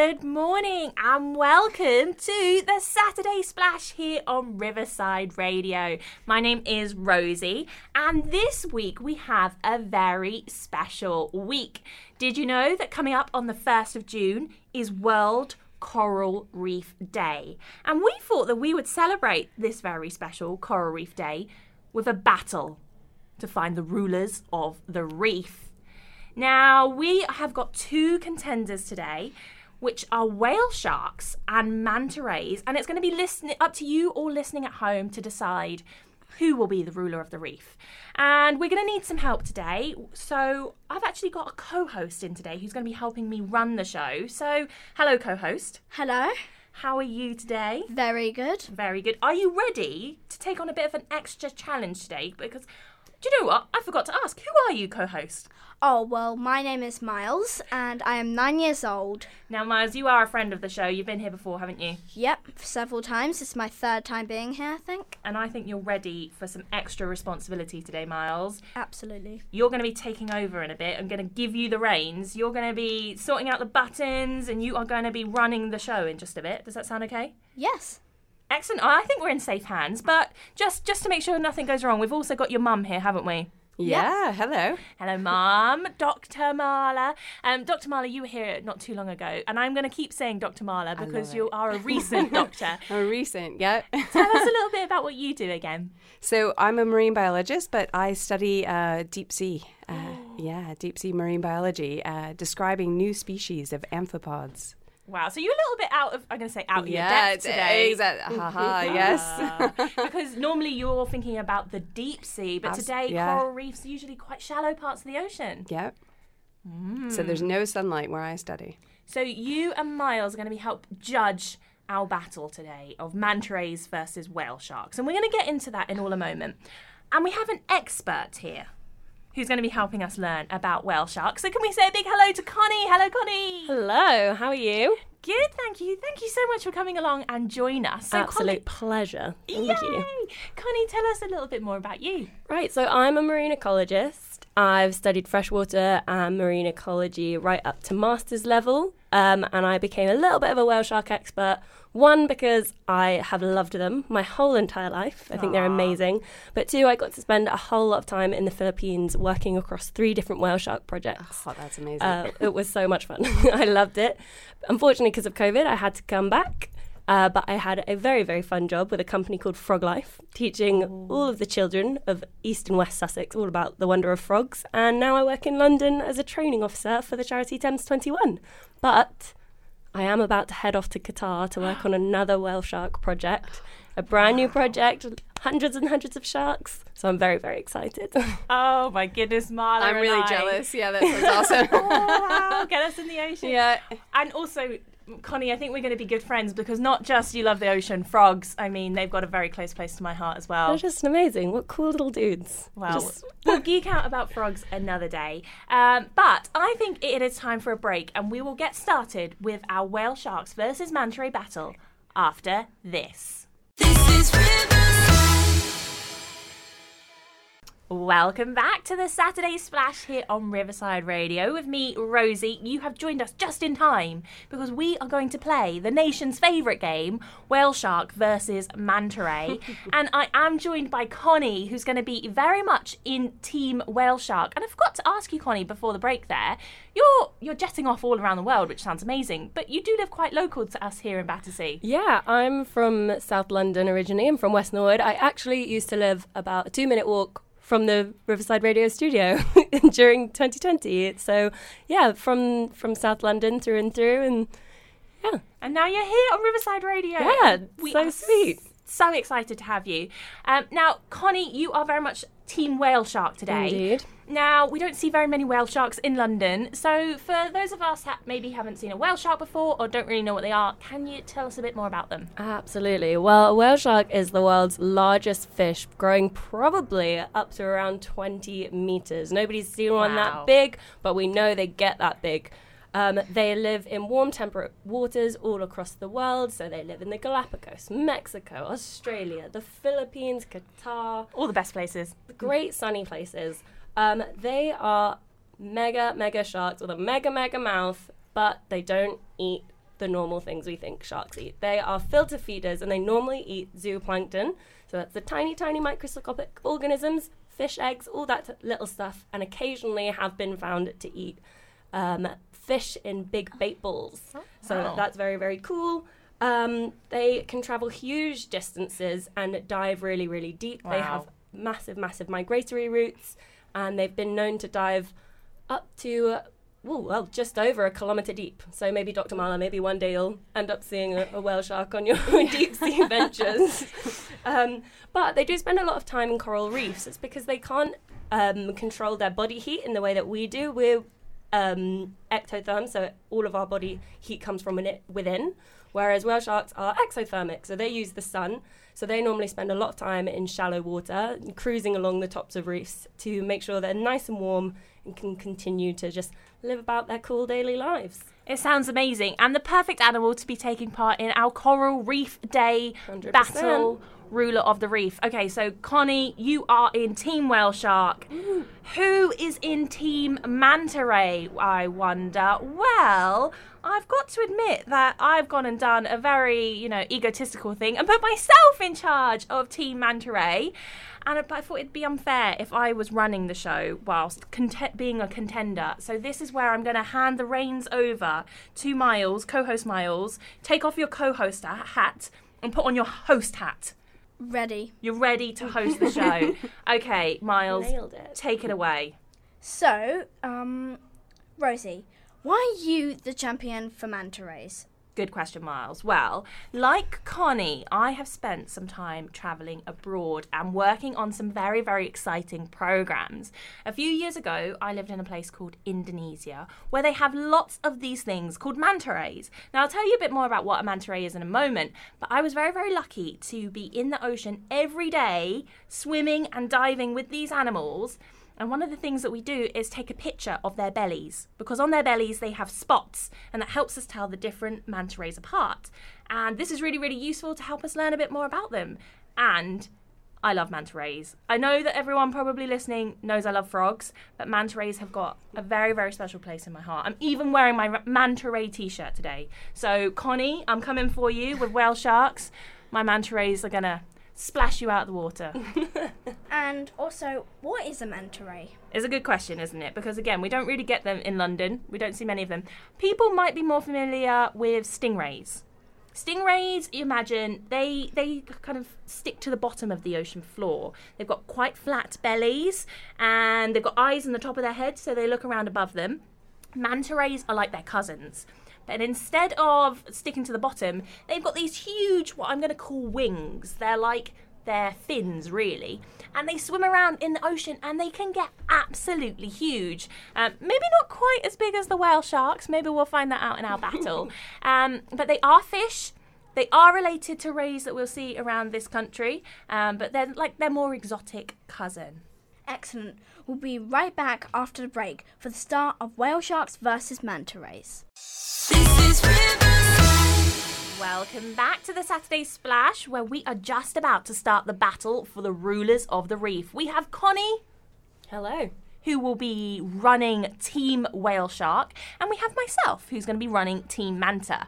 Good morning and welcome to the Saturday Splash here on Riverside Radio. My name is Rosie, and this week we have a very special week. Did you know that coming up on the 1st of June is World Coral Reef Day? And we thought that we would celebrate this very special Coral Reef Day with a battle to find the rulers of the reef. Now, we have got two contenders today, which are whale sharks and manta rays, and it's going to be listening up to you all listening at home to decide who will be the ruler of the reef. And we're going to need some help today. So, I've actually got a co host in today who's going to be helping me run the show. So, hello, co host. Hello. How are you today? Very good. Very good. Are you ready to take on a bit of an extra challenge today? Because, do you know what? I forgot to ask. Who are you, co host? Oh, well, my name is Miles and I am nine years old. Now, Miles, you are a friend of the show. You've been here before, haven't you? Yep, several times. It's my third time being here, I think. And I think you're ready for some extra responsibility today, Miles. Absolutely. You're going to be taking over in a bit. I'm going to give you the reins. You're going to be sorting out the buttons and you are going to be running the show in just a bit. Does that sound okay? Yes. Excellent. I think we're in safe hands, but just just to make sure nothing goes wrong, we've also got your mum here, haven't we? Yeah, hello. Hello, Mum. Dr. Marla. Um, Dr. Marla, you were here not too long ago, and I'm going to keep saying Dr. Marla because you are a recent doctor. I'm recent, yeah. Tell us a little bit about what you do again. so I'm a marine biologist, but I study uh, deep sea. Uh, yeah, deep sea marine biology, uh, describing new species of amphipods. Wow, so you're a little bit out of, I'm going to say out of your depth today. exactly. Haha, yes. Because normally you're thinking about the deep sea, but Abs- today yeah. coral reefs are usually quite shallow parts of the ocean. yep. Hmm. So there's no sunlight where I study. So you and Miles are going to be help judge our battle today of manta rays versus whale sharks, and we're going to get into that in all a moment. And we have an expert here who's going to be helping us learn about whale sharks. So can we say a big hello to Connie? Hello, Connie. Hello, how are you? Good, thank you. Thank you so much for coming along and join us. So Absolute pleasure. Thank Yay! you. Connie, tell us a little bit more about you. Right, so I'm a marine ecologist. I've studied freshwater and marine ecology right up to master's level, um, and I became a little bit of a whale shark expert. One, because I have loved them my whole entire life. I think they're amazing. But two, I got to spend a whole lot of time in the Philippines working across three different whale shark projects. Oh, that's amazing. Uh, it was so much fun. I loved it. Unfortunately, because of COVID, I had to come back. Uh, but I had a very, very fun job with a company called Froglife, teaching all of the children of East and West Sussex all about the wonder of frogs. And now I work in London as a training officer for the charity Thames 21. But I am about to head off to Qatar to work on another whale shark project, a brand new project, hundreds and hundreds of sharks. So I'm very, very excited. Oh my goodness, Marla. I'm and really I. jealous. Yeah, that sounds awesome. Oh, wow. Get us in the ocean. yeah. And also, Connie, I think we're going to be good friends because not just you love the ocean, frogs, I mean, they've got a very close place to my heart as well. They're just amazing. What cool little dudes. Well, Just- we'll geek out about frogs another day. Um, but I think it is time for a break, and we will get started with our whale sharks versus manta ray battle after this. Welcome back to the Saturday Splash here on Riverside Radio with me, Rosie. You have joined us just in time because we are going to play the nation's favourite game, Whale Shark versus Manta Ray. and I am joined by Connie, who's going to be very much in Team Whale Shark. And I forgot to ask you, Connie, before the break there, you're you're jetting off all around the world, which sounds amazing, but you do live quite local to us here in Battersea. Yeah, I'm from South London originally. I'm from West Norwood. I actually used to live about a two minute walk from the Riverside Radio studio during 2020. So, yeah, from from South London through and through. And yeah, And now you're here on Riverside Radio. Yeah, we so sweet. So excited to have you. Um, now, Connie, you are very much Team Whale Shark today. indeed. Now, we don't see very many whale sharks in London. So, for those of us that maybe haven't seen a whale shark before or don't really know what they are, can you tell us a bit more about them? Absolutely. Well, a whale shark is the world's largest fish, growing probably up to around 20 meters. Nobody's seen one that big, but we know they get that big. Um, they live in warm temperate waters all across the world. So they live in the Galapagos, Mexico, Australia, the Philippines, Qatar, All the best places. The great sunny places. Um, they are mega, mega sharks with a mega, mega mouth, but they don't eat the normal things we think sharks eat. They are filter feeders and they normally eat zooplankton. So that's the tiny, tiny microscopic organisms, fish eggs, all that t- little stuff, and occasionally have been found to eat um, fish in big bait balls. So Wow. that's very, very cool. Um, they can travel huge distances and dive really, really deep. They have massive, massive migratory routes, and they've been known to dive up to, ooh, well, just over a kilometre deep. So maybe Dr. Marla, maybe one day you'll end up seeing a, a whale shark on your deep sea ventures. Um, but they do spend a lot of time in coral reefs. It's because they can't um, control their body heat in the way that we do. We're um, ectotherm, so all of our body heat comes from within, whereas whale sharks are exothermic, so they use the sun. So they normally spend a lot of time in shallow water, cruising along the tops of reefs to make sure they're nice and warm and can continue to just live about their cool daily lives. It sounds amazing, and the perfect animal to be taking part in our Coral Reef Day 100%. battle ruler of the reef. Okay, so Connie, you are in Team Whale Shark. Who is in Team Manta Ray? I wonder. Well, I've got to admit that I've gone and done a very, you know, egotistical thing and put myself in charge of Team Manta Ray. And I thought it'd be unfair if I was running the show whilst cont- being a contender. So this is where I'm going to hand the reins over to Miles, co-host Miles. Take off your co-host hat and put on your host hat. Ready. You're ready to host the show. okay, Miles, Nailed it. take it away. So, um, Rosie, why are you the champion for manta rays? Good question, Miles. Well, like Connie, I have spent some time traveling abroad and working on some very, very exciting programs. A few years ago, I lived in a place called Indonesia where they have lots of these things called manta rays. Now, I'll tell you a bit more about what a manta ray is in a moment, but I was very, very lucky to be in the ocean every day, swimming and diving with these animals. And one of the things that we do is take a picture of their bellies because on their bellies they have spots and that helps us tell the different manta rays apart. And this is really, really useful to help us learn a bit more about them. And I love manta rays. I know that everyone probably listening knows I love frogs, but manta rays have got a very, very special place in my heart. I'm even wearing my manta ray t shirt today. So, Connie, I'm coming for you with whale sharks. My manta rays are gonna splash you out of the water. And also, what is a manta ray? It's a good question, isn't it? Because again, we don't really get them in London. We don't see many of them. People might be more familiar with stingrays. Stingrays, you imagine, they they kind of stick to the bottom of the ocean floor. They've got quite flat bellies and they've got eyes on the top of their head, so they look around above them. Manta rays are like their cousins. But instead of sticking to the bottom, they've got these huge, what I'm going to call wings. They're like their fins, really. And they swim around in the ocean and they can get absolutely huge. Um, maybe not quite as big as the whale sharks. Maybe we'll find that out in our battle. Um, but they are fish. They are related to rays that we'll see around this country, um, but they're like their more exotic cousin. Excellent. We'll be right back after the break for the start of whale sharks versus manta rays. Welcome back to the Saturday Splash, where we are just about to start the battle for the rulers of the reef. We have Connie, Hello. who will be running Team Whale Shark, and we have myself, who's going to be running Team Manta.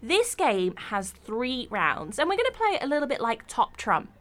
This game has three rounds, and we're going to play it a little bit like Top Trump.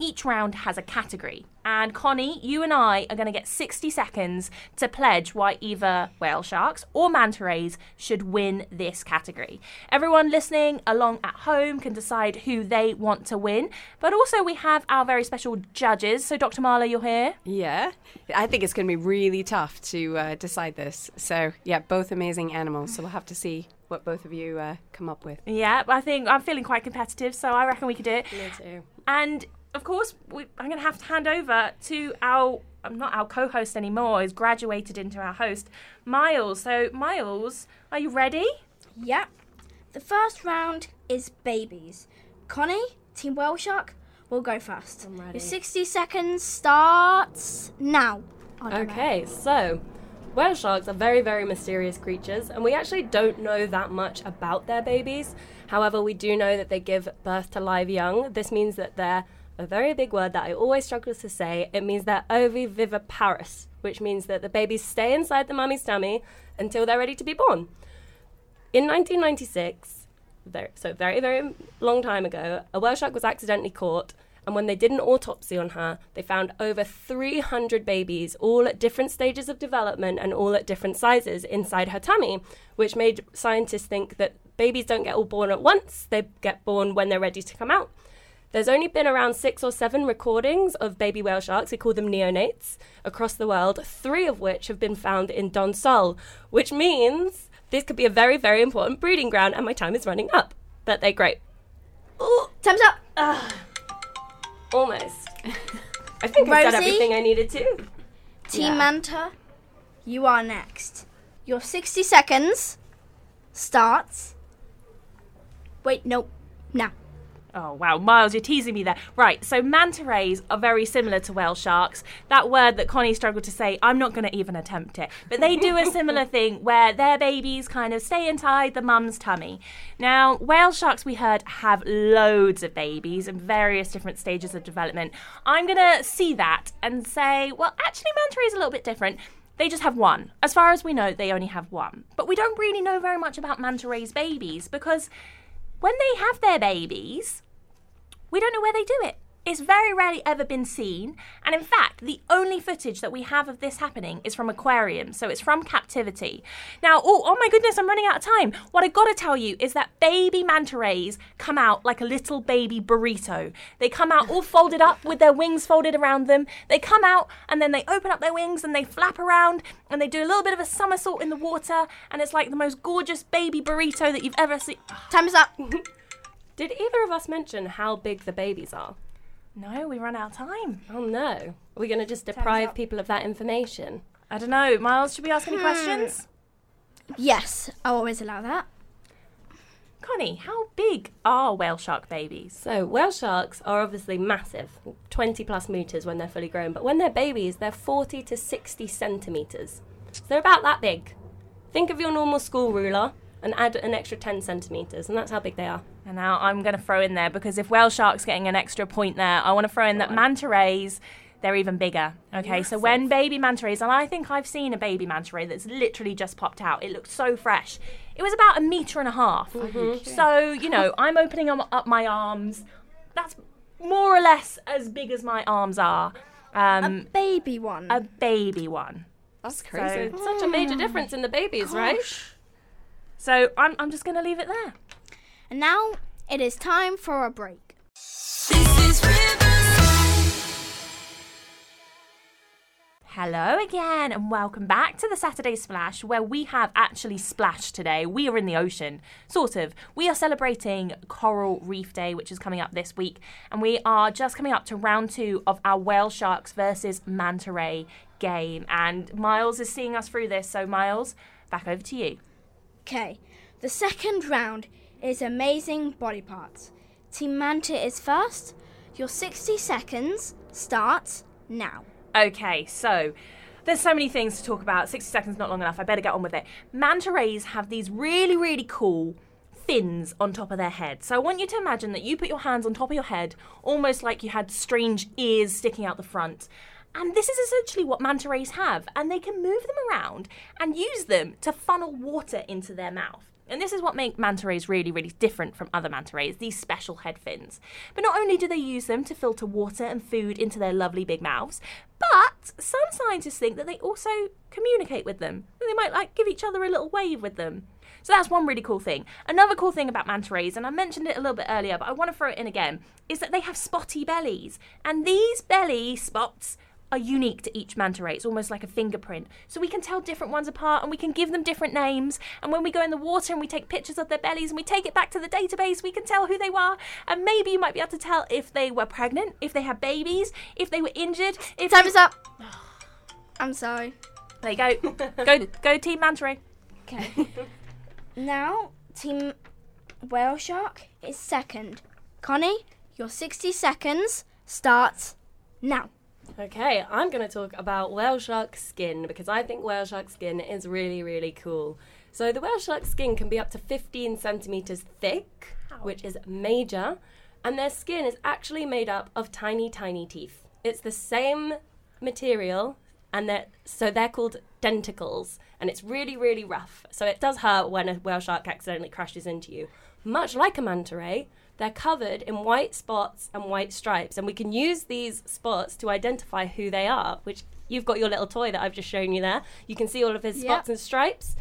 Each round has a category, and Connie, you and I are going to get 60 seconds to pledge why either whale sharks or manta rays should win this category. Everyone listening along at home can decide who they want to win, but also we have our very special judges. So, Dr. Marla, you're here. Yeah, I think it's going to be really tough to uh, decide this. So, yeah, both amazing animals. So, we'll have to see what both of you uh, come up with. Yeah, I think I'm feeling quite competitive, so I reckon we could do it. Me too. And of course, we, I'm going to have to hand over to our, I'm not our co host anymore, he's graduated into our host, Miles. So, Miles, are you ready? Yep. The first round is babies. Connie, Team Whale Shark, will go first. I'm ready. Your 60 seconds starts now. Oh, I don't know. Okay, so whale sharks are very, very mysterious creatures, and we actually don't know that much about their babies. However, we do know that they give birth to live young. This means that they're a very big word that I always struggle to say. It means they're oviviviparous, which means that the babies stay inside the mummy's tummy until they're ready to be born. In 1996, very, so very, very long time ago, a whale shark was accidentally caught. And when they did an autopsy on her, they found over 300 babies, all at different stages of development and all at different sizes inside her tummy, which made scientists think that babies don't get all born at once, they get born when they're ready to come out. There's only been around six or seven recordings of baby whale sharks, we call them neonates, across the world, three of which have been found in Donsol, which means this could be a very, very important breeding ground, and my time is running up. But they're great. Ooh, Time's up. almost. I think I've done Rosie? everything I needed to. Team Yeah. Manta, you are next. Your 60 seconds starts. Wait, no. Now. Oh wow, Miles, you're teasing me there. Right, so manta rays are very similar to whale sharks. That word that Connie struggled to say, I'm not going to even attempt it. But they do a similar thing where their babies kind of stay inside the mum's tummy. Now, whale sharks, we heard, have loads of babies in various different stages of development. I'm going to see that and say, well, actually, manta rays are a little bit different. They just have one. As far as we know, they only have one. But we don't really know very much about manta rays' babies because when they have their babies, we don't know where they do it. It's very rarely ever been seen. And in fact, the only footage that we have of this happening is from aquariums. So it's from captivity. Now, oh, oh my goodness, I'm running out of time. What I gotta tell you is that baby manta rays come out like a little baby burrito. They come out all folded up with their wings folded around them. They come out and then they open up their wings and they flap around and they do a little bit of a somersault in the water. And it's like the most gorgeous baby burrito that you've ever seen. Time is up. Did either of us mention how big the babies are? No, we run out of time. Oh no. Are we going to just deprive up. people of that information? I don't know. Miles, should we ask any questions? Hmm. Yes, I always allow that. Connie, how big are whale shark babies? So, whale sharks are obviously massive, 20 plus meters when they're fully grown, but when they're babies, they're 40 to 60 centimeters. So, they're about that big. Think of your normal school ruler and add an extra 10 centimeters, and that's how big they are. And now I'm going to throw in there because if whale shark's getting an extra point there, I want to throw in that manta rays. They're even bigger. Okay, so when baby manta rays, and I think I've seen a baby manta ray that's literally just popped out. It looked so fresh. It was about a meter and a half. So you know, I'm opening up up my arms. That's more or less as big as my arms are. Um, Baby one. a baby one. That's So- crazy. Such a major difference in the babies, right? So I'm, I'm just going to leave it there. And now it is time for a break. Hello again, and welcome back to the Saturday Splash, where we have actually splashed today. We are in the ocean, sort of. We are celebrating Coral Reef Day, which is coming up this week, and we are just coming up to round two of our whale sharks versus manta ray game. And Miles is seeing us through this, so Miles, back over to you. Okay, the second round is amazing body parts. Team Manta is first. Your 60 seconds starts now. Okay, so there's so many things to talk about. 60 seconds not long enough. I better get on with it. Manta rays have these really, really cool fins on top of their head. So I want you to imagine that you put your hands on top of your head, almost like you had strange ears sticking out the front. And this is essentially what manta rays have, and they can move them around and use them to funnel water into their mouth. And this is what makes manta rays really, really different from other manta rays, these special head fins. But not only do they use them to filter water and food into their lovely big mouths, but some scientists think that they also communicate with them. They might like give each other a little wave with them. So that's one really cool thing. Another cool thing about manta rays, and I mentioned it a little bit earlier, but I want to throw it in again, is that they have spotty bellies. And these belly spots are unique to each manta ray. It's almost like a fingerprint. So we can tell different ones apart and we can give them different names. And when we go in the water and we take pictures of their bellies and we take it back to the database, we can tell who they were. And maybe you might be able to tell if they were pregnant, if they had babies, if they were injured. If Time they- is up. I'm sorry. There you go. go, go, Team Manta Ray. Okay. now, Team Whale Shark is second. Connie, your 60 seconds starts now. Okay, I'm going to talk about whale shark skin because I think whale shark skin is really, really cool. So, the whale shark skin can be up to 15 centimeters thick, which is major, and their skin is actually made up of tiny, tiny teeth. It's the same material, and they're, so they're called denticles, and it's really, really rough. So, it does hurt when a whale shark accidentally crashes into you. much like a manta ray, they're covered in white spots and white stripes, and we can use these spots to identify who they are. Which you've got your little toy that I've just shown you there. You can see all of his Yep. spots and stripes.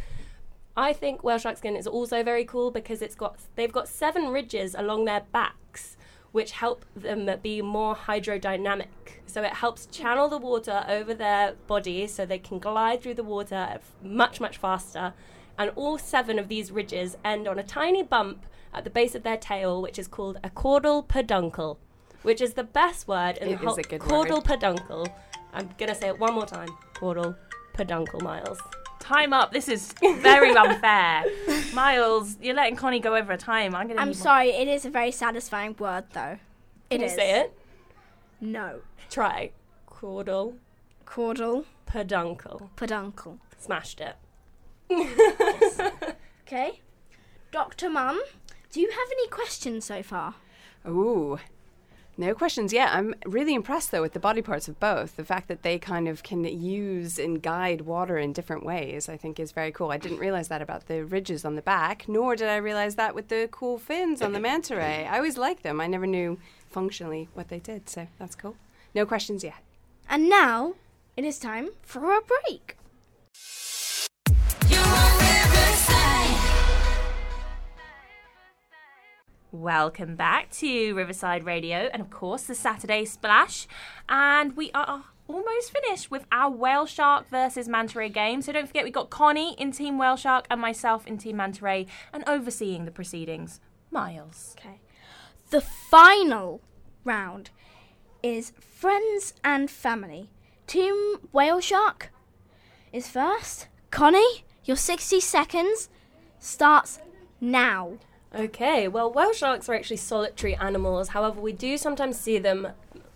I think whale shark skin is also very cool because it's got they've got seven ridges along their backs, which help them be more hydrodynamic. So it helps channel the water over their body so they can glide through the water much much faster. And all seven of these ridges end on a tiny bump at the base of their tail, which is called a caudal peduncle, which is the best word in It the whole is a good caudal word. peduncle. I'm gonna say it one more time. Caudal peduncle, Miles. Time up. This is very unfair. Miles, you're letting Connie go over a time. I'm gonna. I'm need more- sorry, it is a very satisfying word though. It Can you is. say it? No. Try. Caudal Caudal peduncle. peduncle. Smashed it. Okay. Dr. Mum, do you have any questions so far? Ooh. No questions yet. I'm really impressed though with the body parts of both. The fact that they kind of can use and guide water in different ways, I think is very cool. I didn't realize that about the ridges on the back, nor did I realize that with the cool fins on the manta ray. I always liked them. I never knew functionally what they did, so that's cool. No questions yet. And now it is time for a break. Welcome back to Riverside Radio and, of course, the Saturday Splash. And we are almost finished with our Whale Shark versus Manta Ray game. So don't forget, we got Connie in Team Whale Shark and myself in Team Manta Ray and overseeing the proceedings. Miles. Okay. The final round is friends and family. Team Whale Shark is first. Connie, your 60 seconds starts now. Okay, well, whale sharks are actually solitary animals. However, we do sometimes see them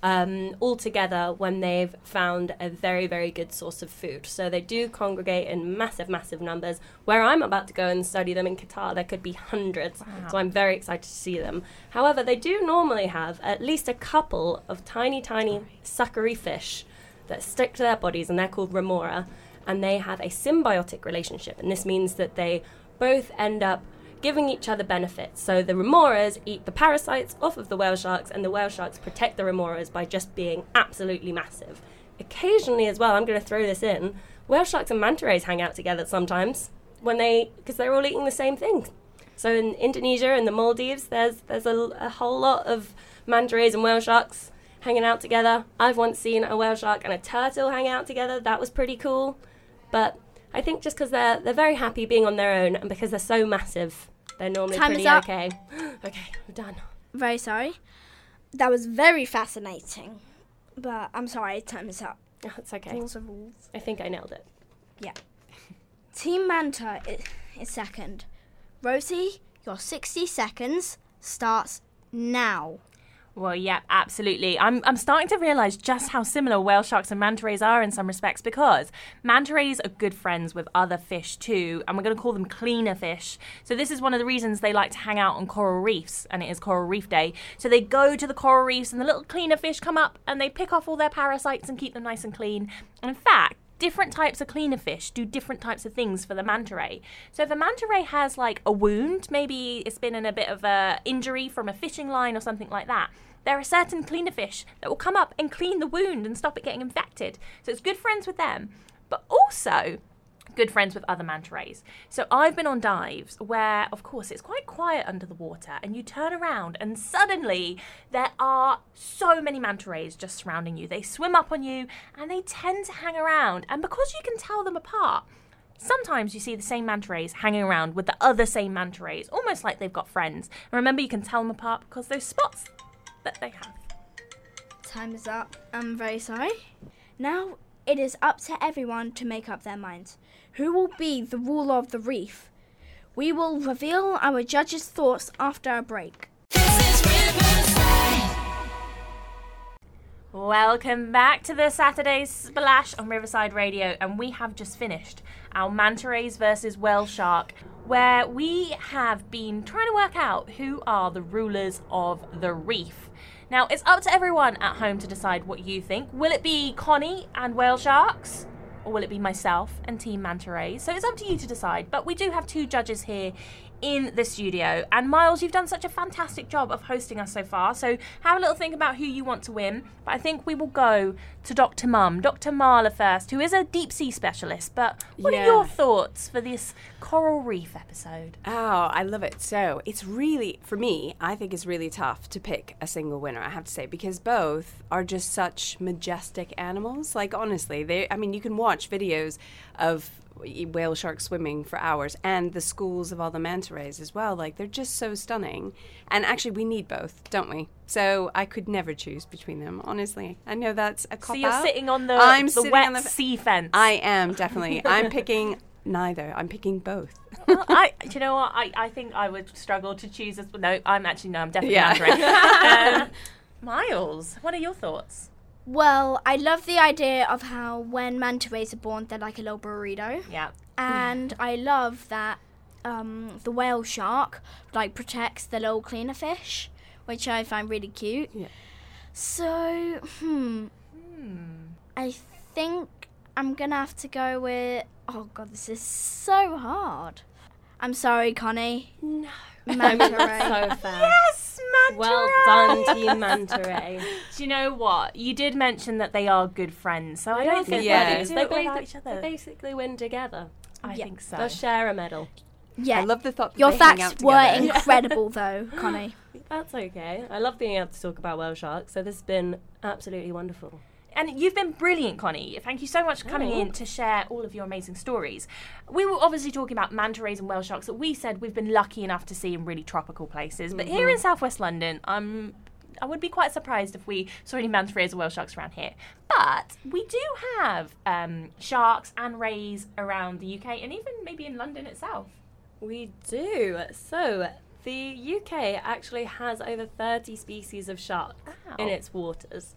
um, all together when they've found a very, very good source of food. So they do congregate in massive, massive numbers. Where I'm about to go and study them in Qatar, there could be hundreds. So I'm very excited to see them. However, they do normally have at least a couple of tiny, tiny suckery fish that stick to their bodies, and they're called remora. And they have a symbiotic relationship, and this means that they both end up giving each other benefits. So the remoras eat the parasites off of the whale sharks, and the whale sharks protect the remoras by just being absolutely massive. Occasionally, as well, I'm going to throw this in. Whale sharks and manta rays hang out together sometimes when they because they're all eating the same thing. So in Indonesia and the Maldives, there's there's a, a whole lot of manta rays and whale sharks hanging out together. I've once seen a whale shark and a turtle hang out together. That was pretty cool. But I think just because they're they're very happy being on their own and because they're so massive, they're normally Time is up. okay. okay, we're done. Very sorry. That was very fascinating. But I'm sorry, time is up. Oh, it's okay. Rules are rules. I think I nailed it. Yeah. Team Manta is, is second. Rosie, your 60 seconds starts now. Well, yeah, absolutely. I'm, I'm starting to realise just how similar whale sharks and manta rays are in some respects because manta rays are good friends with other fish too, and we're going to call them cleaner fish. So, this is one of the reasons they like to hang out on coral reefs, and it is Coral Reef Day. So, they go to the coral reefs, and the little cleaner fish come up and they pick off all their parasites and keep them nice and clean. And in fact, different types of cleaner fish do different types of things for the manta ray. So if a manta ray has like a wound, maybe it's been in a bit of a injury from a fishing line or something like that, there are certain cleaner fish that will come up and clean the wound and stop it getting infected. So it's good friends with them, but also good friends with other manta rays. So I've been on dives where, of course, it's quite quiet under the water, and you turn around, and suddenly there are so many manta rays just surrounding you. They swim up on you, and they tend to hang around. And because you can tell them apart, sometimes you see the same manta rays hanging around with the other same manta rays, almost like they've got friends. And remember, you can tell them apart because those spots that they have. Time is up. I'm very sorry. Now it is up to everyone to make up their minds. Who will be the ruler of the reef? We will reveal our judges' thoughts after a break. Welcome back to the Saturday Splash on Riverside Radio, and we have just finished our manta rays versus whale shark, where we have been trying to work out who are the rulers of the reef. Now, it's up to everyone at home to decide what you think. Will it be Connie and whale sharks? Or will it be myself and Team Manta Rays? So it's up to you to decide. But we do have two judges here in the studio. And Miles, you've done such a fantastic job of hosting us so far. So have a little think about who you want to win. But I think we will go to Dr. Mum, Dr. Marla first, who is a deep sea specialist. But what Yeah. are your thoughts for this coral reef episode? Oh, I love it. So it's really, for me, I think it's really tough to pick a single winner, I have to say, because both are just such majestic animals. Like, honestly, they, I mean, you can watch videos of whale sharks swimming for hours and the schools of all the manta rays as well. Like, they're just so stunning. And actually, we need both, don't we? So I could never choose between them, honestly. I know that's a cop So you're out. sitting on the, I'm the sitting wet on the- sea fence. I am, definitely. I'm picking neither. I'm picking both. Well, I, do you know what? I, I think I would struggle to choose as no. I'm actually no. I'm definitely Yeah. manta um, Miles, what are your thoughts? Well, I love the idea of how when manta rays are born, they're like a little burrito. Yeah. And I love that um, the whale shark like protects the little cleaner fish, which I find really cute. Yeah. So, hmm, Hmm. I think I'm gonna have to go with. Oh god, this is so hard. I'm sorry, Connie. No. Manta ray. So fair. Yes, manta Well done, Team Manta Ray. Do you know what? You did mention that they are good friends, so I don't think Yeah. they buddies. do They, it without basi- each they other. basically win together. I Yeah. think so. They'll share a medal. Yeah. I love the thought that Your they hang facts out were incredible, though, Connie. That's okay. I love being able to talk about whale sharks, so this has been absolutely wonderful. And you've been brilliant, Connie. Thank you so much for coming in to share all of your amazing stories. We were obviously talking about manta rays and whale sharks that we said we've been lucky enough to see in really tropical places. But here in southwest London, um, I would be quite surprised if we saw any manta rays or whale sharks around here. But we do have um, sharks and rays around the UK and even maybe in London itself. We do. So, the UK actually has over 30 species of shark in its waters.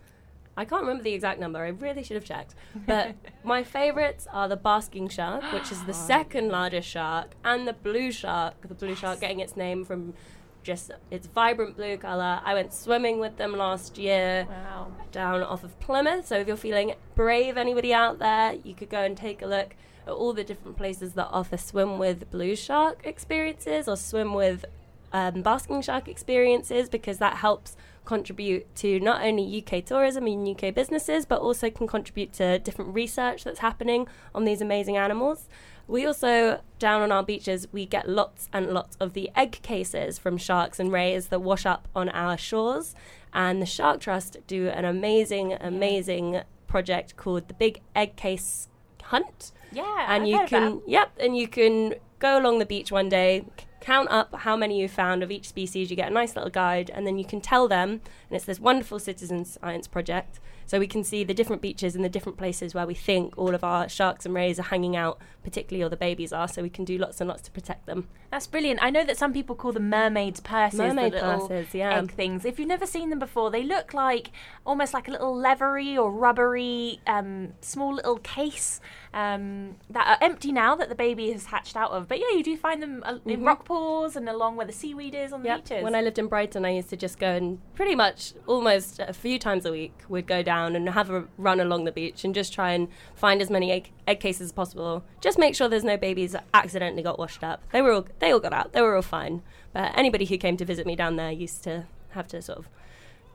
I can't remember the exact number, I really should have checked. But my favourites are the basking shark, which is the second largest shark, and the blue shark. The blue shark getting its name from just its vibrant blue colour. I went swimming with them last year Wow. down off of Plymouth. So if you're feeling brave, anybody out there, you could go and take a look at all the different places that offer swim with blue shark experiences or swim with um, basking shark experiences because that helps contribute to not only UK tourism and UK businesses, but also can contribute to different research that's happening on these amazing animals. We also, down on our beaches, we get lots and lots of the egg cases from sharks and rays that wash up on our shores. And the Shark Trust do an amazing, amazing project called the Big Egg Case Hunt Yeah. and I've you can yep and you can go along the beach one day count up how many you found of each species you get a nice little guide and then you can tell them and it's this wonderful citizen science project so we can see the different beaches and the different places where we think all of our sharks and rays are hanging out particularly all the babies are so we can do lots and lots to protect them That's brilliant. I know that some people call them mermaids' purses. the Mermaid little purses, yeah. Egg things. If you've never seen them before, they look like almost like a little leathery or rubbery, um, small little case um, that are empty now that the baby has hatched out of. But yeah, you do find them uh, in rock pools and along where the seaweed is on the Mm-hmm. Yep. beaches. When I lived in Brighton, I used to just go and pretty much almost a few times a week would go down and have a run along the beach and just try and find as many egg, egg cases as possible. Just make sure there's no babies that accidentally got washed up. They were all they all got out. They were all fine. But anybody who came to visit me down there used to have to sort of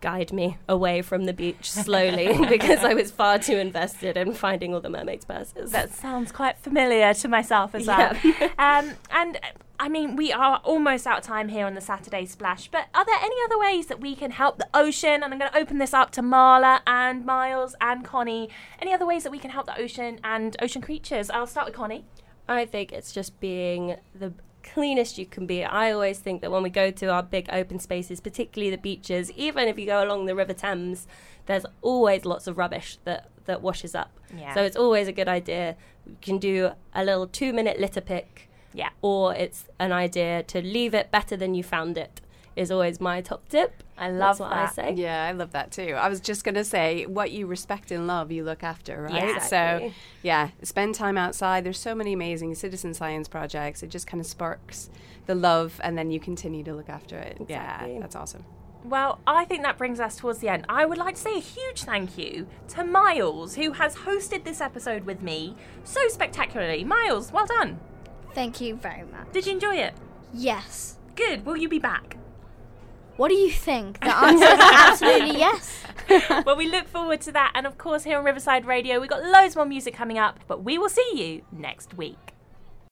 guide me away from the beach slowly because I was far too invested in finding all the mermaids' purses. that sounds quite familiar to myself as well. um, and I mean, we are almost out of time here on the Saturday Splash, but are there any other ways that we can help the ocean? And I'm going to open this up to Marla and Miles and Connie. Any other ways that we can help the ocean and ocean creatures? I'll start with Connie. I think it's just being the cleanest you can be. I always think that when we go to our big open spaces, particularly the beaches, even if you go along the River Thames, there's always lots of rubbish that, that washes up. Yeah. So it's always a good idea. You can do a little two minute litter pick, Yeah. or it's an idea to leave it better than you found it, is always my top tip. I love That's what that. I say. Yeah, I love that too. I was just going to say, what you respect and love, you look after, right? Yeah. So, Exactly. yeah, spend time outside. There's so many amazing citizen science projects. It just kind of sparks the love, and then you continue to look after it. Exactly. Yeah, that's awesome. Well, I think that brings us towards the end. I would like to say a huge thank you to Miles, who has hosted this episode with me so spectacularly. Miles, well done. Thank you very much. Did you enjoy it? Yes. Good. Will you be back? What do you think? The answer is absolutely yes. well, we look forward to that. And of course, here on Riverside Radio, we've got loads more music coming up, but we will see you next week.